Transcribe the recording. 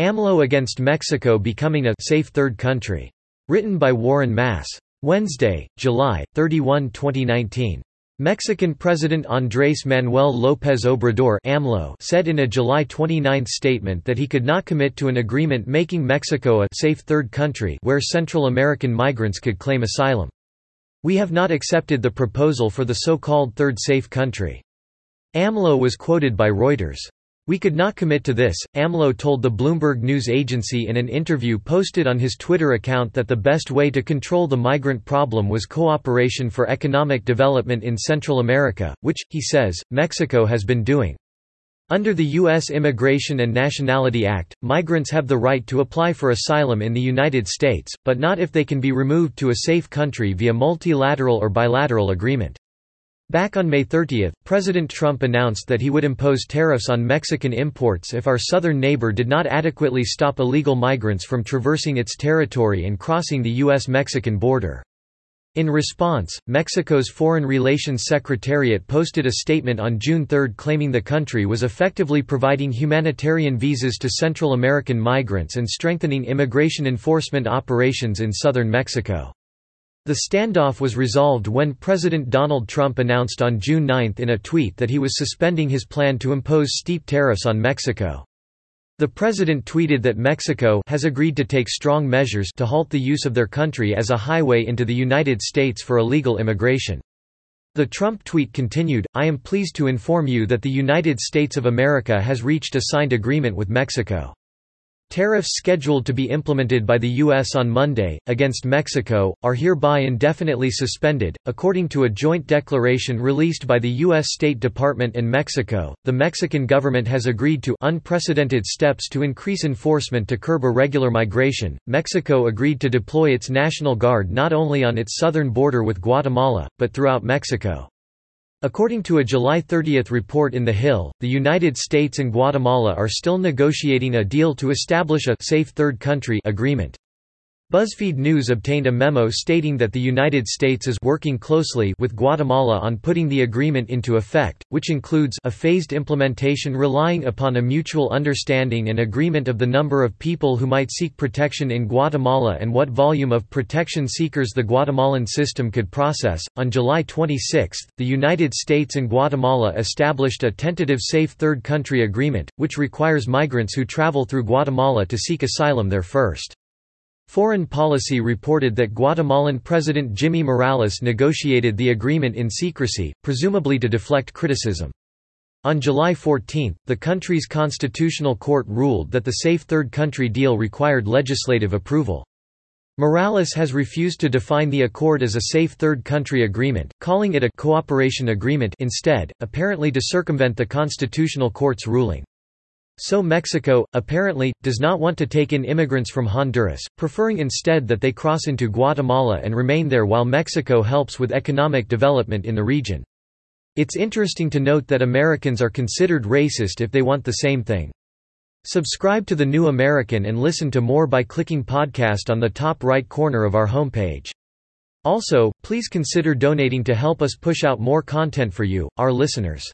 AMLO against Mexico becoming a safe third country. Written by Warren Mass. Wednesday, July 31, 2019. Mexican President Andrés Manuel López Obrador AMLO said in a July 29 statement that he could not commit to an agreement making Mexico a safe third country where Central American migrants could claim asylum. We have not accepted the proposal for the so-called third safe country. AMLO was quoted by Reuters. We could not commit to this, AMLO told the Bloomberg News Agency in an interview posted on his Twitter account that the best way to control the migrant problem was cooperation for economic development in Central America, which, he says, Mexico has been doing. Under the U.S. Immigration and Nationality Act, migrants have the right to apply for asylum in the United States, but not if they can be removed to a safe country via multilateral or bilateral agreement. Back on May 30, President Trump announced that he would impose tariffs on Mexican imports if our southern neighbor did not adequately stop illegal migrants from traversing its territory and crossing the U.S.-Mexican border. In response, Mexico's Foreign Relations Secretariat posted a statement on June 3 claiming the country was effectively providing humanitarian visas to Central American migrants and strengthening immigration enforcement operations in southern Mexico. The standoff was resolved when President Donald Trump announced on June 9 in a tweet that he was suspending his plan to impose steep tariffs on Mexico. The president tweeted that Mexico has agreed to take strong measures to halt the use of their country as a highway into the United States for illegal immigration. The Trump tweet continued, I am pleased to inform you that the United States of America has reached a signed agreement with Mexico. Tariffs scheduled to be implemented by the U.S. on Monday, against Mexico, are hereby indefinitely suspended. According to a joint declaration released by the U.S. State Department and Mexico, the Mexican government has agreed to unprecedented steps to increase enforcement to curb irregular migration. Mexico agreed to deploy its National Guard not only on its southern border with Guatemala, but throughout Mexico. According to a July 30 report in The Hill, the United States and Guatemala are still negotiating a deal to establish a «safe third country» agreement. BuzzFeed News obtained a memo stating that the United States is working closely with Guatemala on putting the agreement into effect, which includes a phased implementation relying upon a mutual understanding and agreement of the number of people who might seek protection in Guatemala and what volume of protection seekers the Guatemalan system could process. On July 26, the United States and Guatemala established a tentative safe third country agreement, which requires migrants who travel through Guatemala to seek asylum there first. Foreign Policy reported that Guatemalan President Jimmy Morales negotiated the agreement in secrecy, presumably to deflect criticism. On July 14, the country's constitutional court ruled that the Safe Third Country deal required legislative approval. Morales has refused to define the accord as a Safe Third Country agreement, calling it a cooperation agreement instead, apparently to circumvent the constitutional court's ruling. So Mexico, apparently, does not want to take in immigrants from Honduras, preferring instead that they cross into Guatemala and remain there while Mexico helps with economic development in the region. It's interesting to note that Americans are considered racist if they want the same thing. Subscribe to The New American and listen to more by clicking podcast on the top right corner of our homepage. Also, please consider donating to help us push out more content for you, our listeners.